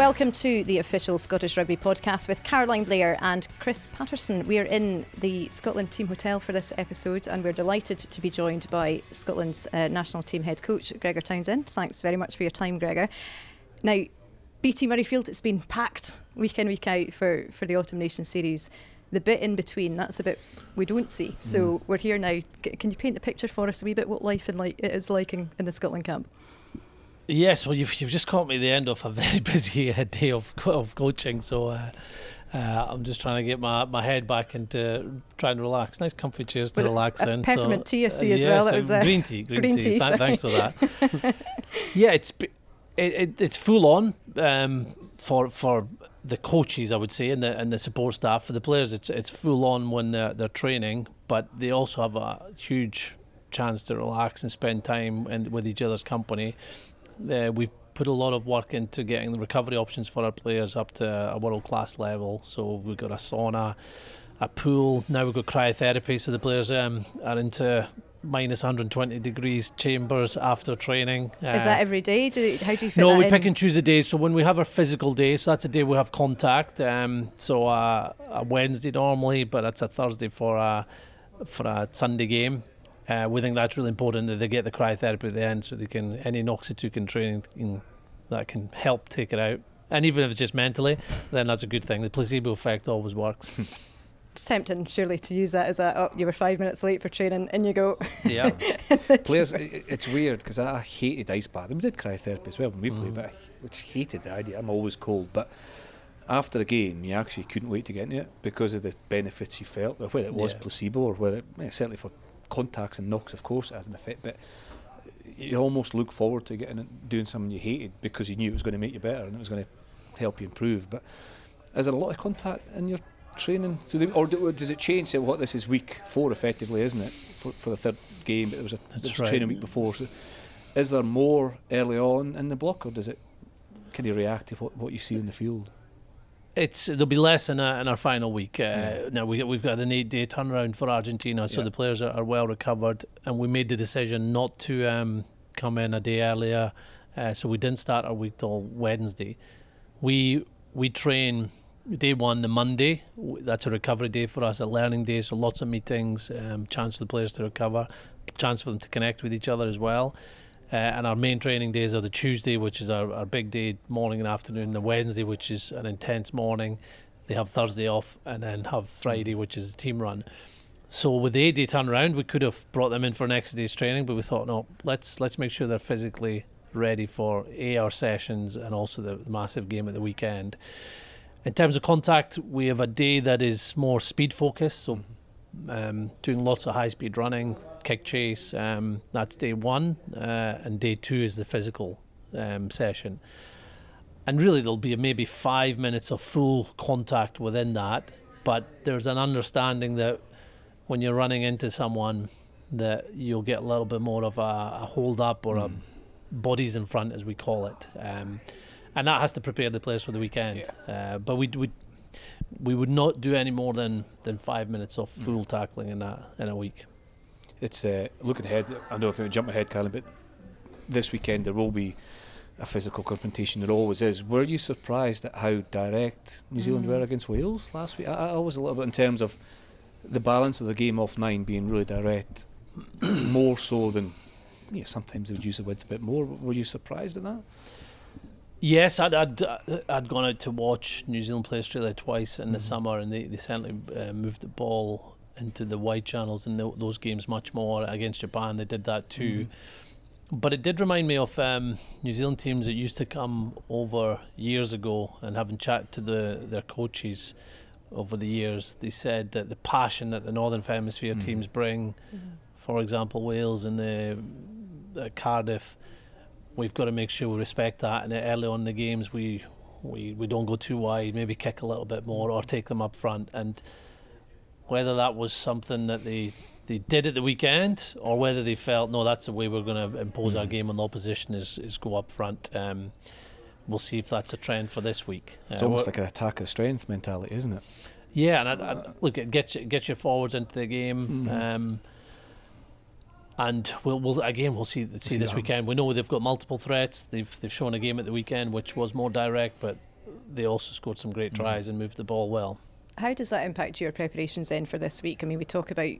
Welcome to the official Scottish Rugby podcast with Caroline Blair and Chris Paterson. We are in the Scotland Team Hotel for this episode and we're delighted to be joined by Scotland's uh, national team head coach, Gregor Townsend. Thanks very much for your time, Gregor. Now, BT Murrayfield, it's been packed week in, week out for, for the Autumn Nation series. The bit in between, that's the bit we don't see. So mm. we're here now. Can you paint the picture for us a wee bit what life in like, it is like in, in the Scotland camp? Yes, well, you've, you've just caught me at the end of a very busy day of, of coaching, so uh, uh, I'm just trying to get my, my head back into trying to relax. Nice comfy chairs to With relax a, in. peppermint so, tea, I see as yes, well. That was uh, green tea, green, green tea. tea Th- thanks for that. yeah, it's it, it, it's full on um, for for the coaches, I would say, and the and the support staff. For the players, it's it's full on when they're, they're training, but they also have a huge chance to relax and spend time and with each other's company uh, we've put a lot of work into getting the recovery options for our players up to a world class level. So we've got a sauna, a pool. Now we've got cryotherapy, so the players um, are into minus 120 degrees chambers after training. Uh, Is that every day? Do, how do you fit No, we in? pick and choose the days. So when we have our physical day, so that's a day we have contact. Um, so uh, a Wednesday normally, but that's a Thursday for a for a Sunday game. Uh, we think that's really important that they get the cryotherapy at the end so they can any took training can, that can help take it out. And even if it's just mentally, then that's a good thing. The placebo effect always works. it's tempting, surely, to use that as a oh, you were five minutes late for training, and you go. Yeah. Players, it's weird because I hated ice bathing. We did cryotherapy as well when we mm. played, but I just hated the idea. I'm always cold, but after the game, you actually couldn't wait to get into it because of the benefits you felt, whether it was yeah. placebo or whether, yeah, certainly for contacts and knocks, of course, it has an effect. But you almost look forward to getting doing something you hated because you knew it was going to make you better and it was going to help you improve. But is there a lot of contact in your training, the, or do, does it change? So what this is week four, effectively, isn't it, for, for the third game? It was a, it was right. training week before. So is there more early on in the block, or does it? Can you react to what, what you see in the field? It's there'll be less in, a, in our final week. Uh, yeah. Now we we've got an eight day turnaround for Argentina, so yeah. the players are, are, well recovered, and we made the decision not to um, come in a day earlier, uh, so we didn't start our week till Wednesday. We we train day one the Monday. That's a recovery day for us, a learning day. So lots of meetings, um, chance for the players to recover, chance for them to connect with each other as well. Uh, and our main training days are the Tuesday, which is our, our big day, morning and afternoon, the Wednesday, which is an intense morning. They have Thursday off, and then have Friday, which is a team run. So with the eight day turnaround, we could have brought them in for next day's training, but we thought, no, let's let's make sure they're physically ready for AR sessions and also the massive game at the weekend. In terms of contact, we have a day that is more speed focused, so um, doing lots of high speed running, kick chase. Um, that's day one, uh, and day two is the physical um, session. And really, there'll be maybe five minutes of full contact within that, but there's an understanding that when you're running into someone, that you'll get a little bit more of a, a hold up or mm. a bodies in front, as we call it. Um, and that has to prepare the players for the weekend. Yeah. Uh, but we, we we would not do any more than, than five minutes of mm. full tackling in that in a week. It's uh, looking ahead. I know if you jump ahead, Carlin, but this weekend there will be a physical confrontation. There always is. Were you surprised at how direct New Zealand mm. were against Wales last week? I, I was a little bit in terms of the balance of the game off nine being really direct, more so than yeah. Sometimes they would use the width a bit more. Were you surprised at that? Yes, I'd, I'd, I'd gone out to watch New Zealand play Australia twice in the mm-hmm. summer, and they, they certainly uh, moved the ball into the wide channels in the, those games much more. Against Japan, they did that too. Mm-hmm. But it did remind me of um, New Zealand teams that used to come over years ago and having chat to the their coaches over the years. They said that the passion that the Northern Hemisphere mm-hmm. teams bring, mm-hmm. for example, Wales and the uh, Cardiff we've got to make sure we respect that. And early on in the games, we we we don't go too wide. Maybe kick a little bit more or take them up front. And whether that was something that they they did at the weekend or whether they felt no, that's the way we're going to impose mm. our game on the opposition is is go up front. Um, we'll see if that's a trend for this week. It's uh, almost like an attack of strength mentality, isn't it? Yeah, and I, I, look, get get your forwards into the game. Mm. Um, and we'll, we'll again we'll see see, see this weekend. We know they've got multiple threats. They've they've shown a game at the weekend which was more direct, but they also scored some great mm-hmm. tries mm. and moved the ball well. How does that impact your preparations then for this week? I mean, we talk about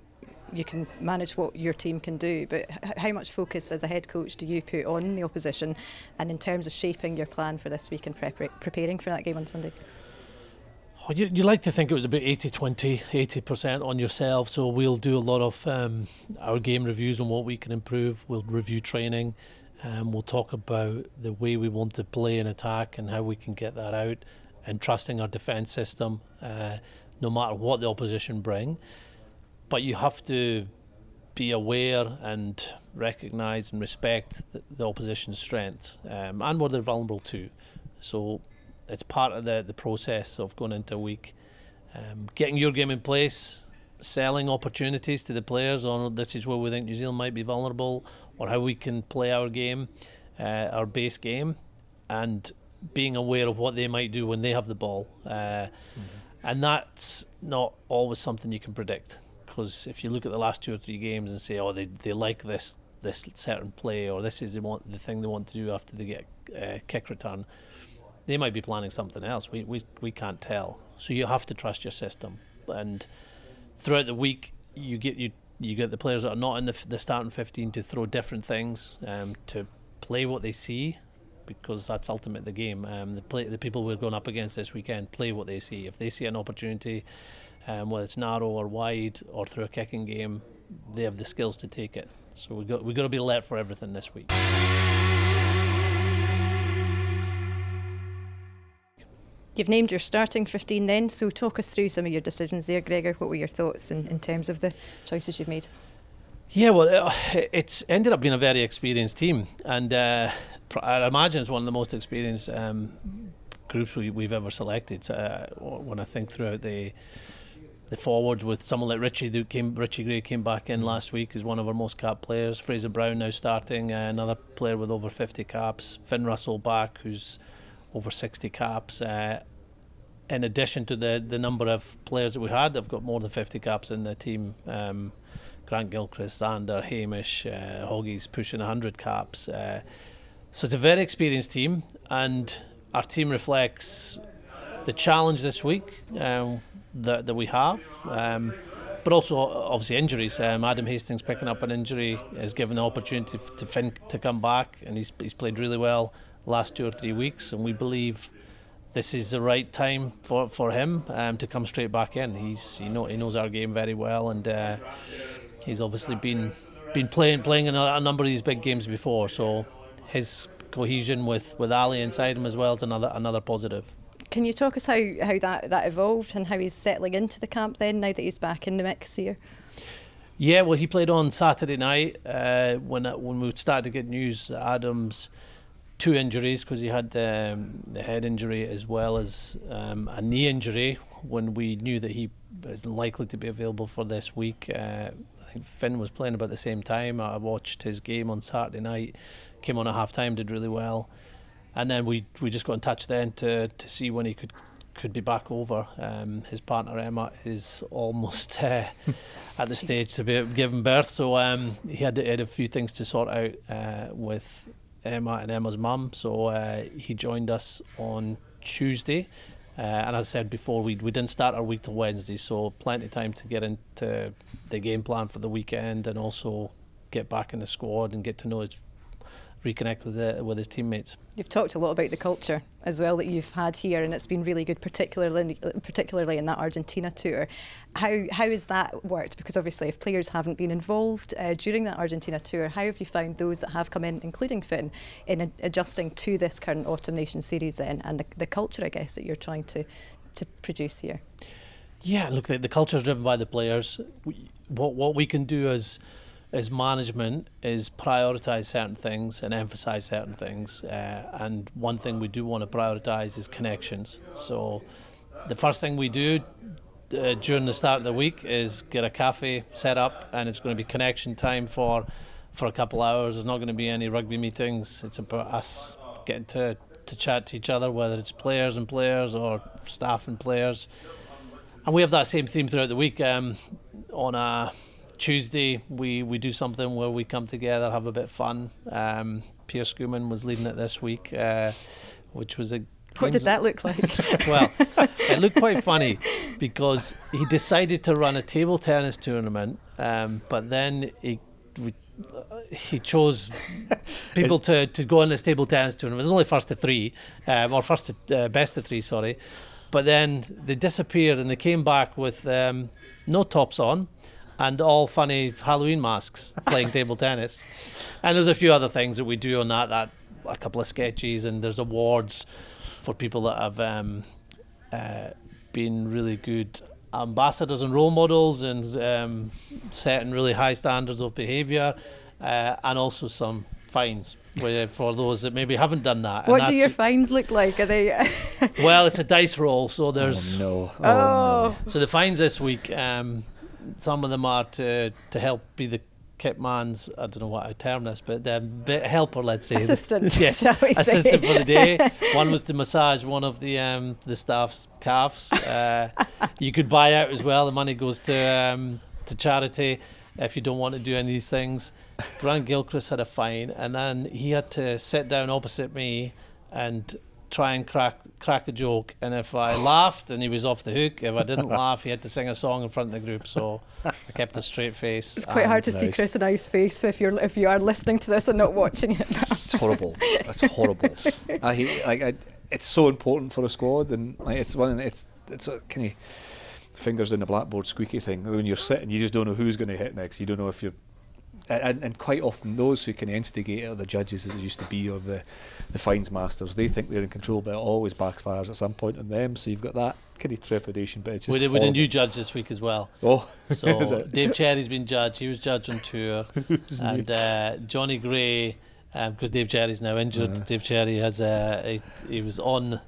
you can manage what your team can do, but how much focus as a head coach do you put on the opposition and in terms of shaping your plan for this week and preparing for that game on Sunday? Well, you, you like to think it was about 80 20, 80% on yourself. So we'll do a lot of um, our game reviews on what we can improve. We'll review training. Um, we'll talk about the way we want to play and attack and how we can get that out and trusting our defence system uh, no matter what the opposition bring. But you have to be aware and recognise and respect the, the opposition's strengths um, and what they're vulnerable to. So it's part of the, the process of going into a week. Um, getting your game in place, selling opportunities to the players on this is where we think New Zealand might be vulnerable or how we can play our game, uh, our base game, and being aware of what they might do when they have the ball. Uh, mm-hmm. And that's not always something you can predict because if you look at the last two or three games and say, oh, they, they like this this certain play or this is the, want, the thing they want to do after they get uh, kick return, they might be planning something else. We, we, we can't tell. So you have to trust your system. And throughout the week, you get you you get the players that are not in the, the starting 15 to throw different things, um, to play what they see, because that's ultimate the game. Um, the play, the people we're going up against this weekend play what they see. If they see an opportunity, um, whether it's narrow or wide or through a kicking game, they have the skills to take it. So we got we got to be alert for everything this week. You've named your starting 15 then, so talk us through some of your decisions there, Gregor. What were your thoughts in, in terms of the choices you've made? Yeah, well, uh, it's ended up being a very experienced team, and uh, I imagine it's one of the most experienced um, groups we, have ever selected. Uh, when I think throughout the the forwards with someone like Richie, who came Richie Gray came back in last week as one of our most capped players. Fraser Brown now starting, uh, another player with over 50 caps. Finn Russell back, who's over 60 caps. Uh, in addition to the, the number of players that we had, they've got more than 50 caps in the team. Um, Grant Gilchrist, Zander, Hamish, uh, Hoggy's pushing 100 caps. Uh, so it's a very experienced team, and our team reflects the challenge this week um, that, that we have. Um, but also obviously injuries. Um, Adam Hastings picking up an injury has given the opportunity to Finn to come back, and he's he's played really well last two or three weeks, and we believe this is the right time for for him um, to come straight back in. He's you know he knows our game very well, and uh, he's obviously been been playing playing in a, a, number of these big games before. So his cohesion with with Ali inside him as well is another another positive. Can you talk us how, how that, that evolved and how he's settling into the camp then now that he's back in the mix here? Yeah, well, he played on Saturday night uh, when when we started to get news that Adams two injuries because he had the, um, the head injury as well as um, a knee injury when we knew that he was likely to be available for this week. Uh, I think Finn was playing about the same time. I watched his game on Saturday night, came on at half time, did really well. And then we, we just got in touch then to, to see when he could could be back over. Um, his partner Emma is almost uh, at the stage to be giving birth, so um, he had, he had a few things to sort out uh, with Emma and Emma's mum. So uh, he joined us on Tuesday. Uh, and as I said before, we, we didn't start our week till Wednesday, so plenty of time to get into the game plan for the weekend and also get back in the squad and get to know reconnect with the, with his teammates. You've talked a lot about the culture as well that you've had here, and it's been really good, particularly particularly in that Argentina tour. How how has that worked? Because obviously, if players haven't been involved uh, during that Argentina tour, how have you found those that have come in, including Finn, in adjusting to this current Autumn Nation series then, and the, the culture, I guess, that you're trying to to produce here? Yeah, look, the, the culture is driven by the players. We, what what we can do as as management is prioritize certain things and emphasize certain things. Uh, and one thing we do want to prioritize is connections. So the first thing we do uh, during the start of the week is get a cafe set up, and it's going to be connection time for for a couple hours. There's not going to be any rugby meetings. It's about us getting to to chat to each other, whether it's players and players or staff and players. And we have that same theme throughout the week. Um, on a Tuesday we, we do something where we come together, have a bit of fun. Um, Pierre Schoeman was leading it this week, uh, which was a What did that look like? well, it looked quite funny because he decided to run a table tennis tournament, um, but then he he chose people to, to go on this table tennis tournament. It was only first to three, um, or first to uh, best of three, sorry. But then they disappeared and they came back with um, no tops on and all funny Halloween masks playing table tennis. And there's a few other things that we do on that, that a couple of sketches, and there's awards for people that have um, uh, been really good ambassadors and role models and um, setting really high standards of behaviour, uh, and also some fines for those that maybe haven't done that. What do your fines look like? Are they? well, it's a dice roll, so there's. Oh, no. Oh, oh no. So the fines this week, um, some of them are to to help be the kit man's I don't know what I term this, but um, bit a helper, let's say, assistant. yes, assistant for the day. One was to massage one of the um, the staff's calves. Uh, you could buy out as well. The money goes to um, to charity if you don't want to do any of these things. Grant Gilchrist had a fine, and then he had to sit down opposite me and try and crack crack a joke. And if I laughed, then he was off the hook. If I didn't laugh, he had to sing a song in front of the group. So I kept a straight face. It's quite hard to nice. see Chris and I's face if you're if you are listening to this and not watching it. it's horrible. It's horrible. I hate like I, it's so important for a squad, and like it's one. It's it's a kind of fingers in the blackboard squeaky thing. When you're sitting, you just don't know who's going to hit next. You don't know if you're and, and quite often those who can instigate it are the judges that used to be or the, the fines masters. They think they're in control, but it always backfires at some point on them. So you've got that kind of trepidation. But it's just we did, we did new judge this week as well. Oh, so Dave Cherry's been judge. He was judge on tour, and uh, Johnny Gray because um, Dave Cherry's now injured. Yeah. Dave Cherry has uh, he, he was on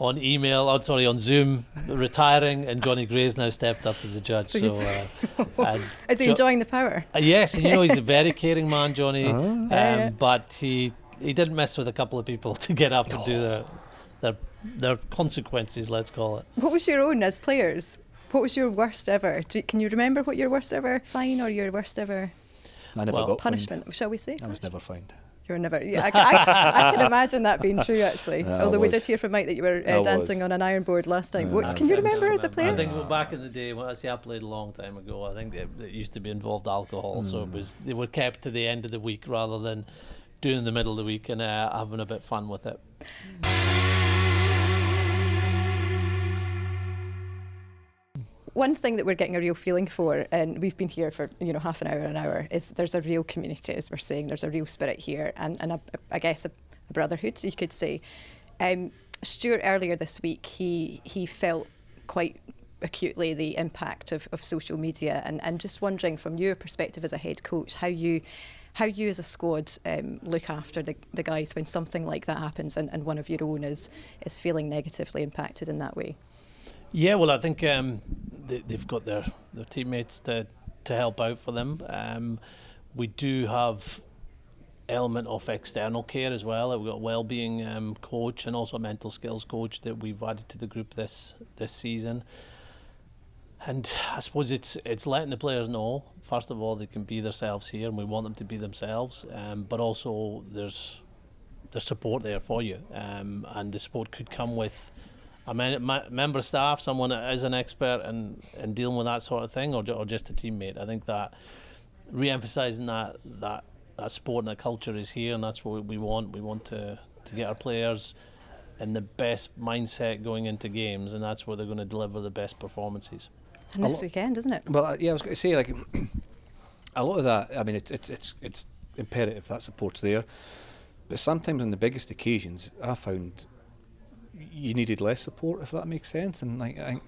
on email, oh, sorry, on Zoom, retiring, and Johnny Gray's now stepped up as a judge. So, so uh, is he jo- enjoying the power? Uh, yes, you know he's a very caring man, Johnny. Uh-huh. Um, yeah, yeah. But he he didn't mess with a couple of people to get up and do their their their consequences. Let's call it. What was your own as players? What was your worst ever? Do, can you remember what your worst ever fine or your worst ever? I never well, got punishment. Fined. Shall we say? I was never fined. You were never. Yeah, I, I, I, can imagine that being true actually. Although we did hear from Mike that you were uh, dancing was. on an iron board last time. Yeah, what, can you remember as a player? I think well, back in the day, when I say I played a long time ago, I think it, it used to be involved alcohol, mm. so it hmm. was they were kept to the end of the week rather than doing the middle of the week and uh, having a bit fun with it. One thing that we're getting a real feeling for, and we've been here for you know half an hour, an hour, is there's a real community, as we're saying. There's a real spirit here, and and a, I guess a, a brotherhood, you could say. Um, Stuart earlier this week, he he felt quite acutely the impact of, of social media, and and just wondering from your perspective as a head coach, how you how you as a squad um, look after the, the guys when something like that happens and, and one of your own is is feeling negatively impacted in that way. Yeah, well, I think um, they, have got their, their teammates to, to help out for them. Um, we do have element of external care as well. We've got a well-being um, coach and also a mental skills coach that we've added to the group this this season. And I suppose it's it's letting the players know first of all they can be themselves here, and we want them to be themselves. Um, but also there's there's support there for you, um, and the support could come with a member of staff, someone that is an expert in, in dealing with that sort of thing, or, or just a teammate. I think that re-emphasising that that that sport and that culture is here, and that's what we want. We want to to get our players in the best mindset going into games, and that's where they're going to deliver the best performances. And this weekend, isn't it? Well, uh, yeah, I was going to say like a lot of that. I mean, it's it's it's, it's imperative that support's there, but sometimes on the biggest occasions, I found you needed less support, if that makes sense. And like, I,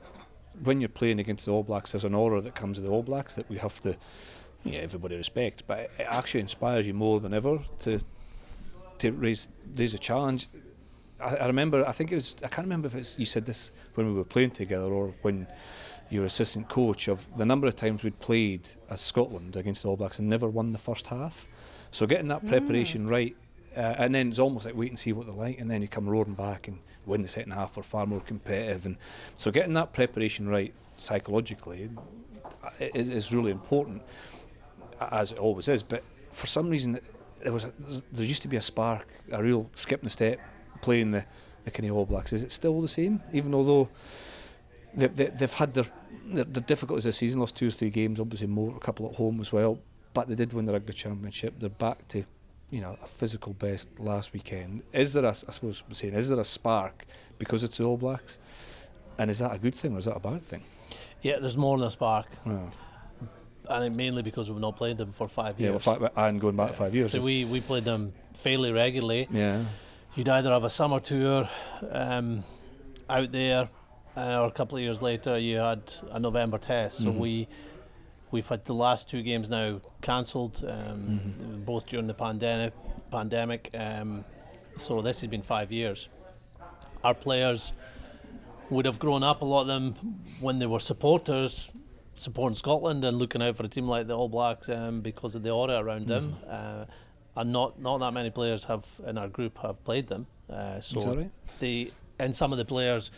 when you're playing against the All Blacks, there's an aura that comes with the All Blacks that we have to, yeah, everybody respect. But it actually inspires you more than ever to to raise raise a challenge. I, I remember, I think it was, I can't remember if it's you said this when we were playing together or when your assistant coach of the number of times we'd played as Scotland against the All Blacks and never won the first half. So getting that preparation mm. right, uh, and then it's almost like wait and see what they're like, and then you come roaring back and win the second half, we're far more competitive. And so getting that preparation right psychologically is, is really important, as it always is. But for some reason, there was a, there used to be a spark, a real skip and step, playing the the of All Blacks? Is it still the same? Even although they, they, they've had their, their, their difficulties this season, lost two or three games, obviously more, a couple at home as well, but they did win the Rugby Championship. They're back to you know a physical best last weekend. Is there a, I suppose I'm saying, is there a spark because it's the All Blacks? And is that a good thing or is that a bad thing? Yeah, there's more than a spark. Oh. And mainly because we've not played them for five Yeah, years. well, fact, and going back five years. So we, we played them fairly regularly. yeah, You'd either have a summer tour um, out there, uh, or a couple of years later you had a November test. So Mhm. we we've had the last two games now cancelled, um, Mhm. both during the pandemic. Pandemic. Um, so this has been five years. Our players would have grown up. A lot of them when they were supporters. Supporting Scotland and looking out for a team like the All Blacks um, because of the aura around them, uh, and not not that many players have in our group have played them. Uh, so the and some of the players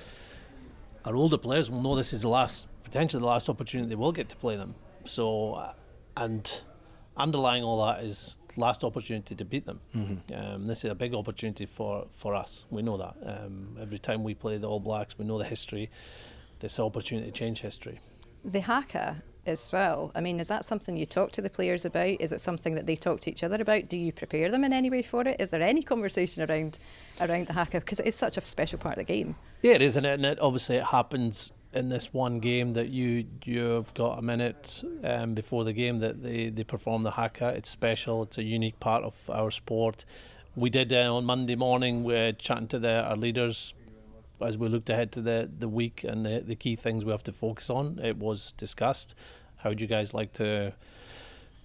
our older players will know this is the last potentially the last opportunity they will get to play them so and underlying all that is last opportunity to beat them Mm-hmm. um, this is a big opportunity for for us we know that um, every time we play the All Blacks we know the history this opportunity to change history The haka as well. I mean, is that something you talk to the players about? Is it something that they talk to each other about? Do you prepare them in any way for it? Is there any conversation around around the haka? Because it is such a special part of the game. Yeah, it is, and it, and it obviously it happens in this one game that you you've got a minute um, before the game that they, they perform the haka. It's special. It's a unique part of our sport. We did uh, on Monday morning. We're chatting to the, our leaders as we looked ahead to the the week and the, the key things we have to focus on. It was discussed. How would you guys like to?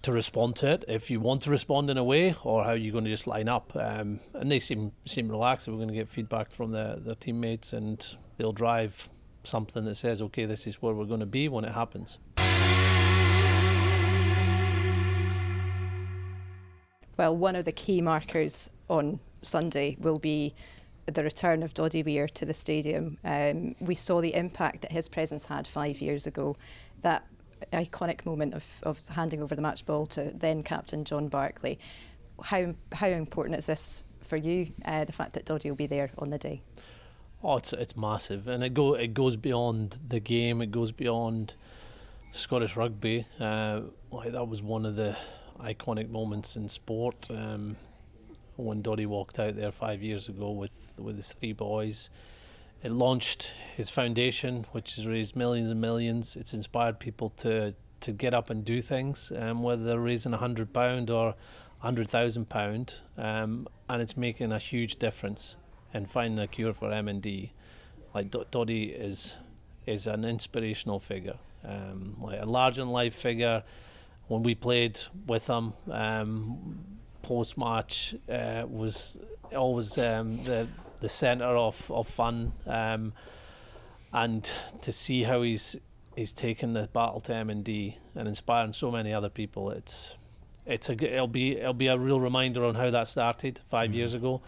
to respond to it if you want to respond in a way or how you're you going to just line up um, and they seem seem relaxed we're going to get feedback from their, their teammates and they'll drive something that says okay this is where we're going to be when it happens Well, one of the key markers on Sunday will be the return of Doddy Weir to the stadium. Um, we saw the impact that his presence had five years ago. That iconic moment of, of handing over the match ball to then captain John Barclay. How how important is this for you? Uh, the fact that Doddy will be there on the day. Oh it's it's massive. And it go it goes beyond the game. It goes beyond Scottish rugby. Uh, like that was one of the iconic moments in sport um, when Doddy walked out there five years ago with with his three boys. It launched his foundation, which has raised millions and millions. It's inspired people to to get up and do things, um, whether they're raising a hundred pound or hundred thousand pound, um, and it's making a huge difference in find a cure for MND. Like Do- Doddy is is an inspirational figure, um, like a large and life figure. When we played with him, um, post match uh, was always um, the the centre of, of fun um, and to see how he's he's taken the battle to MND and inspiring so many other people it's it's a it'll be it'll be a real reminder on how that started 5 Mhm. years ago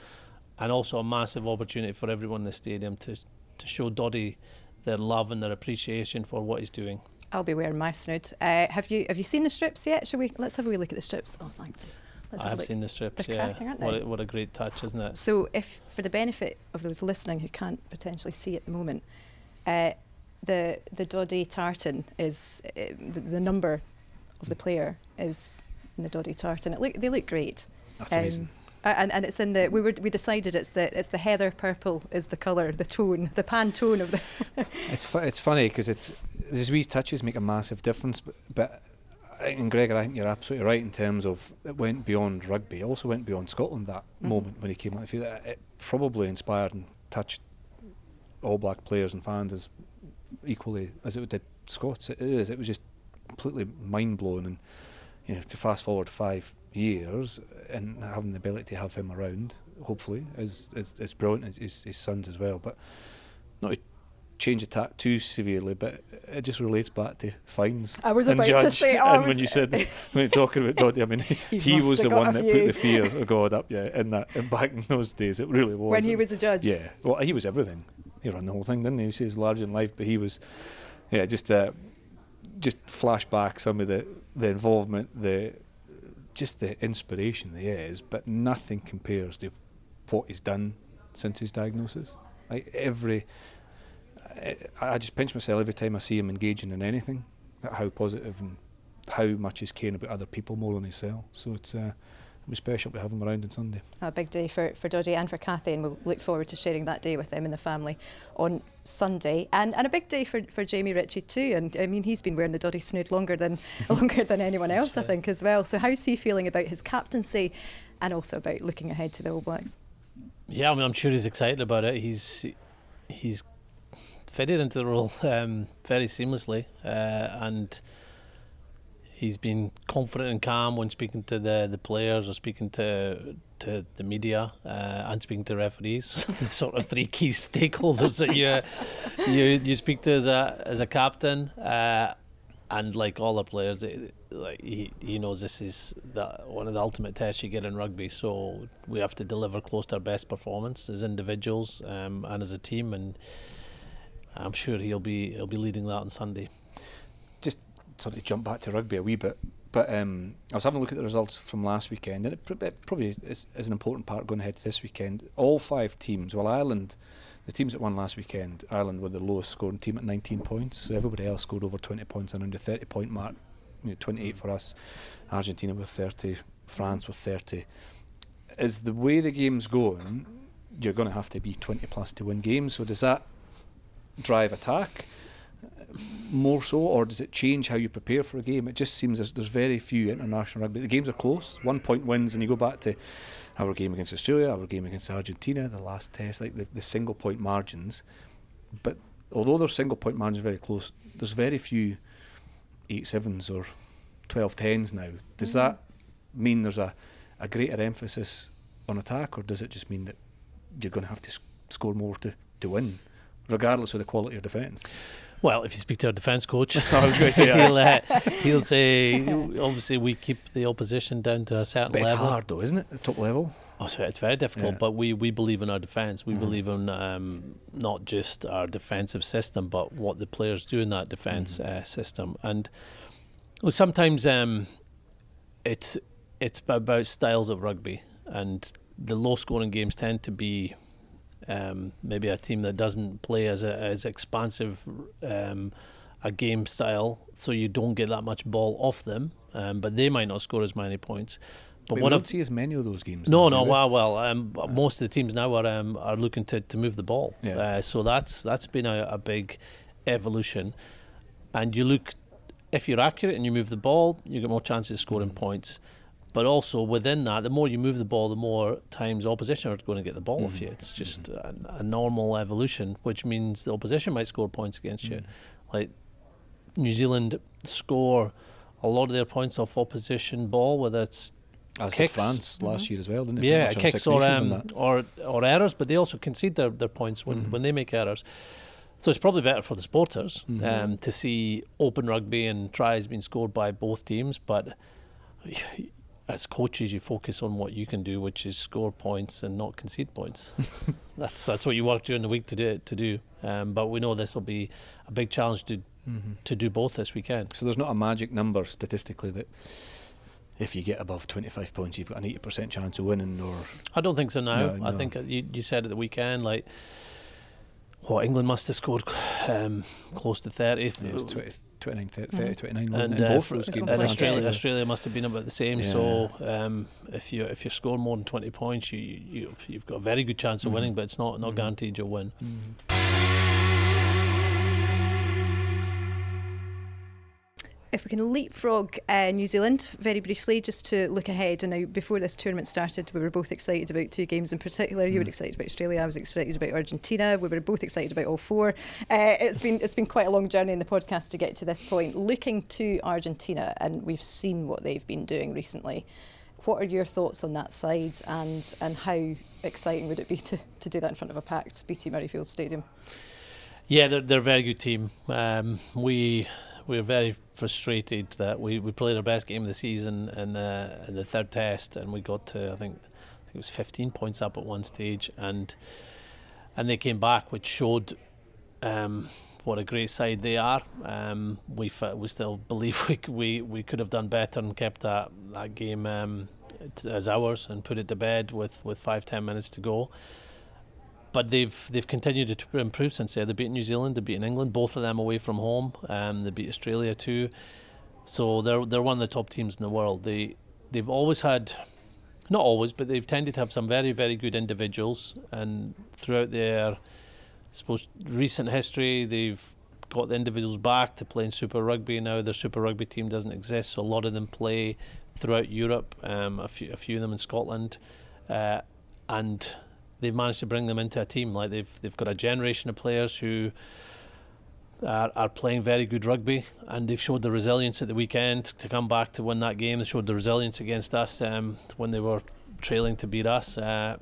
and also a massive opportunity for everyone in the stadium to to show Doddy their love and their appreciation for what he's doing I'll be wearing my snood. Uh, have you have you seen the strips yet? Shall we? Let's have a wee look at the strips. Oh, thanks. Let's I have look. seen the strips They're yeah cracking, aren't what a, what a great touch isn't it So, if for the benefit of those listening who can't potentially see at the moment, uh, the the Doddy tartan is uh, the, the number of the player is in the Doddy tartan. It look they look great. That's amazing. Uh, and, and it's in the we were we decided it's the it's the heather purple is the colour the tone the Pantone of the It's fu- it's funny because it's these wee touches make a massive difference. But, but I- and Gregor, I think you're absolutely right in terms of it went beyond rugby. It also went beyond Scotland that Mhm. moment when he came on the field. It, it probably inspired and touched All Black players and fans as equally as it did Scots. It is. It was just completely mind blowing. And you know, to fast forward five years and having the ability to have him around, hopefully, is is, is brilliant. His, his sons as well, but not to change the tack too severely, but it just relates back to fines. I was and about to say, oh, and when you said when you're talking about Doddy, I mean, He he was the one that put the fear of God up, yeah, in that. And back in those days, it really was. when he was a judge. yeah, well, he was everything. He ran the whole thing, didn't he? He says large in life, but he was, yeah, just uh, just flash back some of the the involvement, the just the inspiration he is, but nothing compares to what he's done since his diagnosis. Like every, I, I just pinch myself every time I see him engaging in anything. How positive and how much he's caring about other people more than himself. So it's. Uh, it'll be special to have him around on Sunday. A big day for, for Doddy and for Kathy, and we'll look forward to sharing that day with them and the family on Sunday. And, and a big day for, for Jamie Ritchie too. And I mean, he's been wearing the Doddy snood longer than longer than anyone else, I think, as well. So how's he feeling about his captaincy, and also about looking ahead to the All Blacks? Yeah, I mean, I'm sure he's excited about it. He's he's fitted into the role um, very seamlessly, uh, and he's been confident and calm when speaking to the, the players or speaking to to the media uh, and speaking to referees. the sort of three key stakeholders that you you you speak to as a as a captain. Uh, and like all the players, like he, he knows this is the, one of the ultimate tests you get in rugby. So we have to deliver close to our best performance as individuals um, and as a team, and I'm sure he'll be he'll be leading that on Sunday sort of jump back to rugby a wee bit, but um, I was having a look at the results from last weekend, and it, pr- it probably is, is, an important part going ahead to this weekend. All five teams, well, Ireland, the teams that won last weekend, Ireland were the lowest scoring team at 19 points, so everybody else scored over 20 points around the 30 point mark, you know, 28 for us, Argentina with 30, France with 30. Is the way the game's going, you're going to have to be 20 plus to win games, so does that drive attack? More so, or does it change how you prepare for a game? It just seems there's, there's very few international rugby. The games are close, one point wins, and you go back to our game against Australia, our game against Argentina, the last test, like the, the single point margins. But although there's single point margins very close, there's very few eight sevens or twelve tens now. Does mm-hmm. that mean there's a, a greater emphasis on attack, or does it just mean that you're going to have to sc- score more to, to win, regardless of the quality of defence? Well, if you speak to our defence coach, I was going to say he'll, uh, he'll say obviously we keep the opposition down to a certain but level. It's hard though, isn't it? The top level. Oh, so it's very difficult, yeah. but we, we believe in our defence. We mm-hmm. believe in um, not just our defensive system, but what the players do in that defence mm-hmm. uh, system. And well, sometimes um, it's it's about styles of rugby, and the low scoring games tend to be um, maybe a team that doesn't play as a, as expansive um, a game style, so you don't get that much ball off them. Um, but they might not score as many points. But, but what don't see as many of those games. No, now, no. Well, well, um, uh, most of the teams now are um, are looking to, to move the ball. Yeah. Uh, so that's that's been a, a big evolution. And you look, if you're accurate and you move the ball, you get more chances of scoring mm-hmm. points. But also within that, the more you move the ball, the more times opposition are going to get the ball mm-hmm. off you. It's just mm-hmm. a, a, normal evolution, which means the opposition might score points against you. Like New Zealand score a lot of their points off opposition ball, whether it's as kicks. France last mm-hmm. year as well, didn't it? Yeah, kicks or, um, or or errors, but they also concede their, their points when, mm-hmm. when they make errors. So it's probably better for the supporters mm-hmm. um, to see open rugby and tries being scored by both teams, but as coaches, you focus on what you can do, which is score points and not concede points. that's that's what you work during the week to do. To do, um, but we know this will be a big challenge to mm-hmm. to do both this weekend. So there's not a magic number statistically that if you get above 25 points, you've got an 80% chance of winning. Or I don't think so now. No, I no. think you, you said at the weekend like. What England must have scored um, close to 30. Yeah, it was 20, 29, 30, 30 29, wasn't and, it? Uh, both those games. Australia, Australia must have been about the same. Yeah. So um, if you if you score more than 20 points, you, you you've got a very good chance of mm. winning, but it's not not mm. guaranteed you'll win. If we can leapfrog uh, New Zealand very briefly, just to look ahead. And now, before this tournament started, we were both excited about two games in particular. You were mm. excited about Australia. I was excited about Argentina. We were both excited about all four. Uh, it's been it's been quite a long journey in the podcast to get to this point. Looking to Argentina, and we've seen what they've been doing recently. What are your thoughts on that side, and and how exciting would it be to, to do that in front of a packed BT Murrayfield Stadium? Yeah, they're, they're a very good team. Um, we we were very frustrated that we, we played our best game of the season in, in the third test and we got to I think I think it was 15 points up at one stage and and they came back which showed um, what a great side they are. Um, we we still believe we we we could have done better and kept that that game um, as ours and put it to bed with with five ten minutes to go but they've they've continued to improve since then. They beat New Zealand, they beat England, both of them away from home. Um, they beat Australia too, so they're they're one of the top teams in the world. They they've always had, not always, but they've tended to have some very very good individuals, and throughout their, I suppose, recent history, they've got the individuals back to playing Super Rugby now. Their Super Rugby team doesn't exist, so a lot of them play throughout Europe. Um, a few a few of them in Scotland, uh, and they've managed to bring them into a team. Like they've they've got a generation of players who are, are playing very good rugby, and they've showed the resilience at the weekend to come back to win that game. They showed the resilience against us um, when they were trailing to beat us, uh,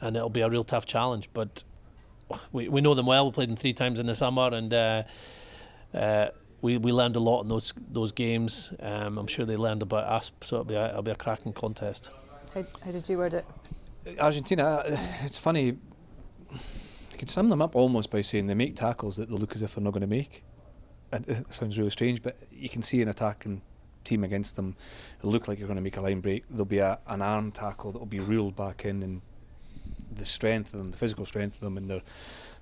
and it'll be a real tough challenge. But we we know them well. We played them three times in the summer, and. Uh, uh, we, we learned a lot in those those games. Um, I'm sure they learned about us, so it'll be a, it'll be a cracking contest. How, how did you word it? Argentina, it's funny. You can sum them up almost by saying they make tackles that they look as if they're not going to make. And uh, it sounds really strange, but you can see an attacking team against them. It'll look like you're going to make a line break. There'll be a, an arm tackle that will be reeled back in, and the strength of them, the physical strength of them, and their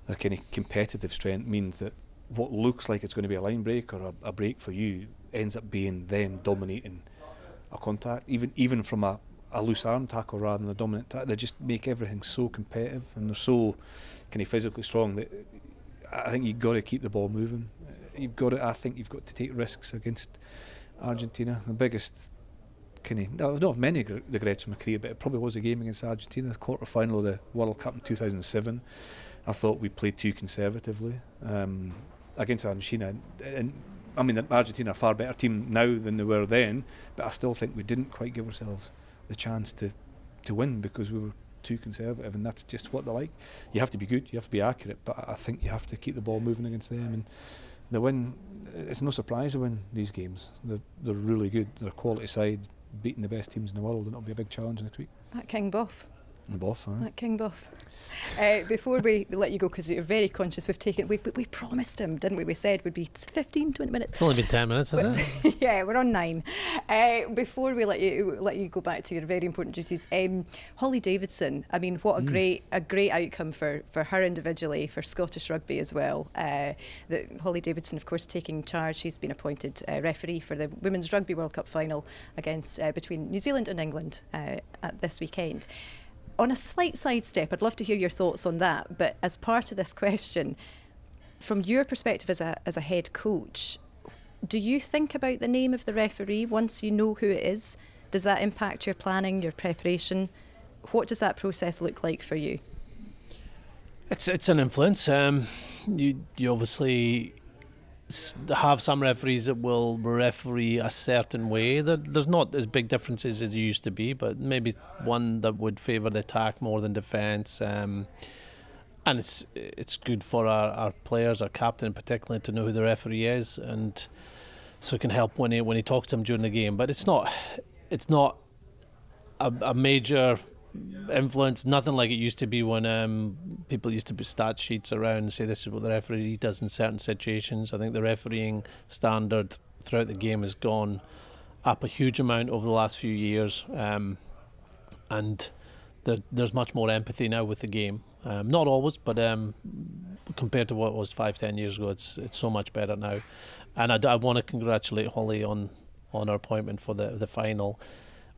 their kind of competitive strength means that what looks like it's going to be a line break or a, a break for you ends up being them dominating a contact, even even from a a loose arm tackle rather than a dominant tackle. They just make everything so competitive and they're so kind of physically strong that I think you've got to keep the ball moving. You've got to. I think you've got to take risks against Argentina. The biggest kind of no, not many regrets in my career, but it probably was a game against Argentina, the quarter final of the World Cup in 2007. I thought we played too conservatively um, against Argentina, and I mean Argentina are a far better team now than they were then, but I still think we didn't quite give ourselves the chance to, to win because we were too conservative, and that's just what they like. You have to be good, you have to be accurate, but I think you have to keep the ball moving against them. And they win. It's no surprise they win these games. They're, they're really good. They're quality side, beating the best teams in the world, and it'll be a big challenge next week. At King Buff. The buff, huh? At King Buff. Uh, before we let you go, because you're very conscious, we've taken we we promised him, didn't we? We said would be 15, 20 minutes. It's only been ten minutes, has it? yeah, we're on nine. Uh, before we let you let you go back to your very important duties, um, Holly Davidson. I mean, what a mm. great a great outcome for for her individually, for Scottish rugby as well. Uh, that Holly Davidson, of course, taking charge. She's been appointed uh, referee for the Women's Rugby World Cup final against uh, between New Zealand and England uh, at this weekend on a slight sidestep, I'd love to hear your thoughts on that. But as part of this question, from your perspective as a as a head coach, do you think about the name of the referee once you know who it is? Does that impact your planning, your preparation? What does that process look like for you? It's it's an influence. Um, you you obviously have some referees that will referee a certain way. There, there's not as big differences as there used to be, but maybe one that would favour the attack more than defence. Um, and it's it's good for our, our players, our captain particularly, to know who the referee is, and so it can help when he when he talks to him during the game. But it's not it's not a, a major influence. Nothing like it used to be when um, people used to put stat sheets around and say this is what the referee does in certain situations. I think the refereeing standard throughout the game has gone up a huge amount over the last few years, um, and there, there's much more empathy now with the game. Um, not always, but um, compared to what it was five, ten years ago, it's it's so much better now. And I, I want to congratulate Holly on on her appointment for the the final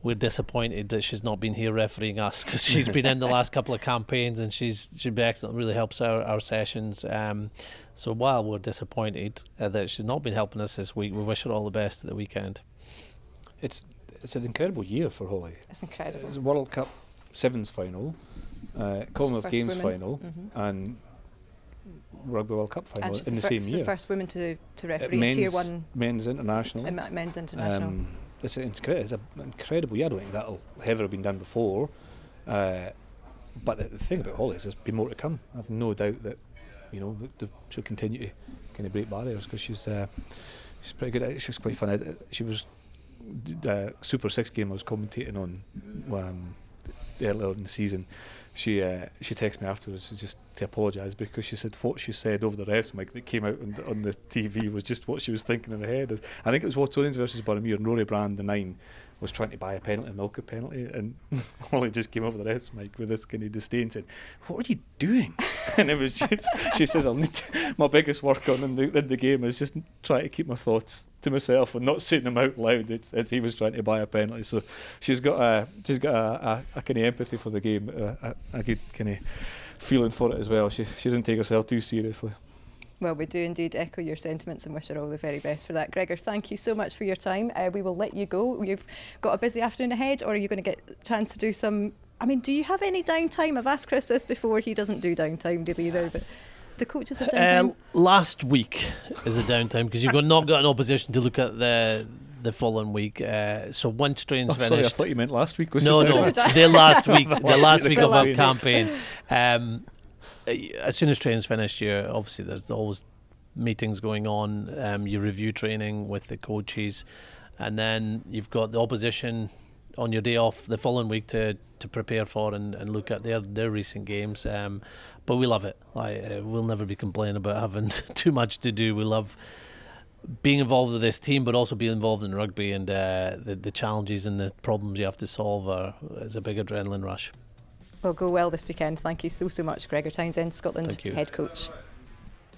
we're disappointed that she's not been here refereeing us because she's been in the last couple of campaigns and she's she'd be excellent. Really helps our our sessions. Um, so while we're disappointed uh, that she's not been helping us this week, we wish her all the best at the weekend. It's it's an incredible year for Holly. It's incredible. It's a World Cup sevens final, uh, Commonwealth Games women. final, mm-hmm. and Rugby World Cup final in the, the same year. The first woman to to referee uh, tier one men's international. Uh, men's international. Um, it's, incre- it's an incredible think that'll ever been done before. Uh, but the, the, thing about Holly is there's been more to come. I've no doubt that you know the, she'll continue to kind of break barriers because she's uh, she's pretty good. She's quite fun. She was the Super Six game I was commentating on. Um, earlier in the season, she uh, she texted me afterwards just to apologise because she said what she said over the refs mic that came out on the, on the TV was just what she was thinking in her head. I think it was Watsonians versus Boroughmuir and Rory Brand, the nine, was trying to buy a penalty, milk a penalty, and Holly just came over the refs mic with this kind of disdain and said, "What are you doing?" and it was just she says, "I'll need to, my biggest work on in the, in the game is just trying to keep my thoughts to myself and not saying them out loud as, as he was trying to buy a penalty." So she's got a she's got a, a, a kind of empathy for the game, a, a good kind of feeling for it as well. She she doesn't take herself too seriously. Well, we do indeed echo your sentiments and wish her all the very best for that. Gregor, thank you so much for your time. Uh, we will let you go. You've got a busy afternoon ahead, or are you going to get a chance to do some? I mean, do you have any downtime? I've asked Chris this before. He doesn't do downtime really either, but the coaches have downtime. Uh, last week is a downtime because you've got, not got an opposition to look at the the following week. Uh, so once train's oh, finished. Sorry, I thought you meant last week. Was no, no, the last week, the last week of our campaign. Um, as soon as train's finished, you obviously there's always meetings going on. Um, you review training with the coaches, and then you've got the opposition on your day off the following week to, to prepare for and, and look at their their recent games. Um, but we love it. Like, uh, we'll never be complaining about having too much to do. We love being involved with this team, but also being involved in rugby and uh, the the challenges and the problems you have to solve are is a big adrenaline rush. Well, go well this weekend. Thank you so so much, Gregor Townsend, Scotland head coach.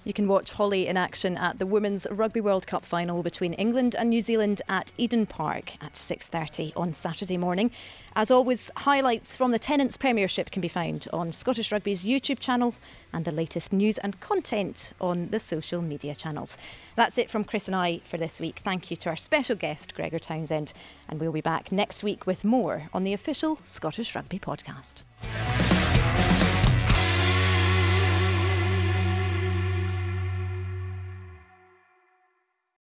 You can watch Holly in action at the Women's Rugby World Cup final between England and New Zealand at Eden Park at 6:30 on Saturday morning. As always, highlights from the Tennent's Premiership can be found on Scottish Rugby's YouTube channel and the latest news and content on the social media channels. That's it from Chris and I for this week. Thank you to our special guest Gregor Townsend and we'll be back next week with more on the official Scottish Rugby podcast.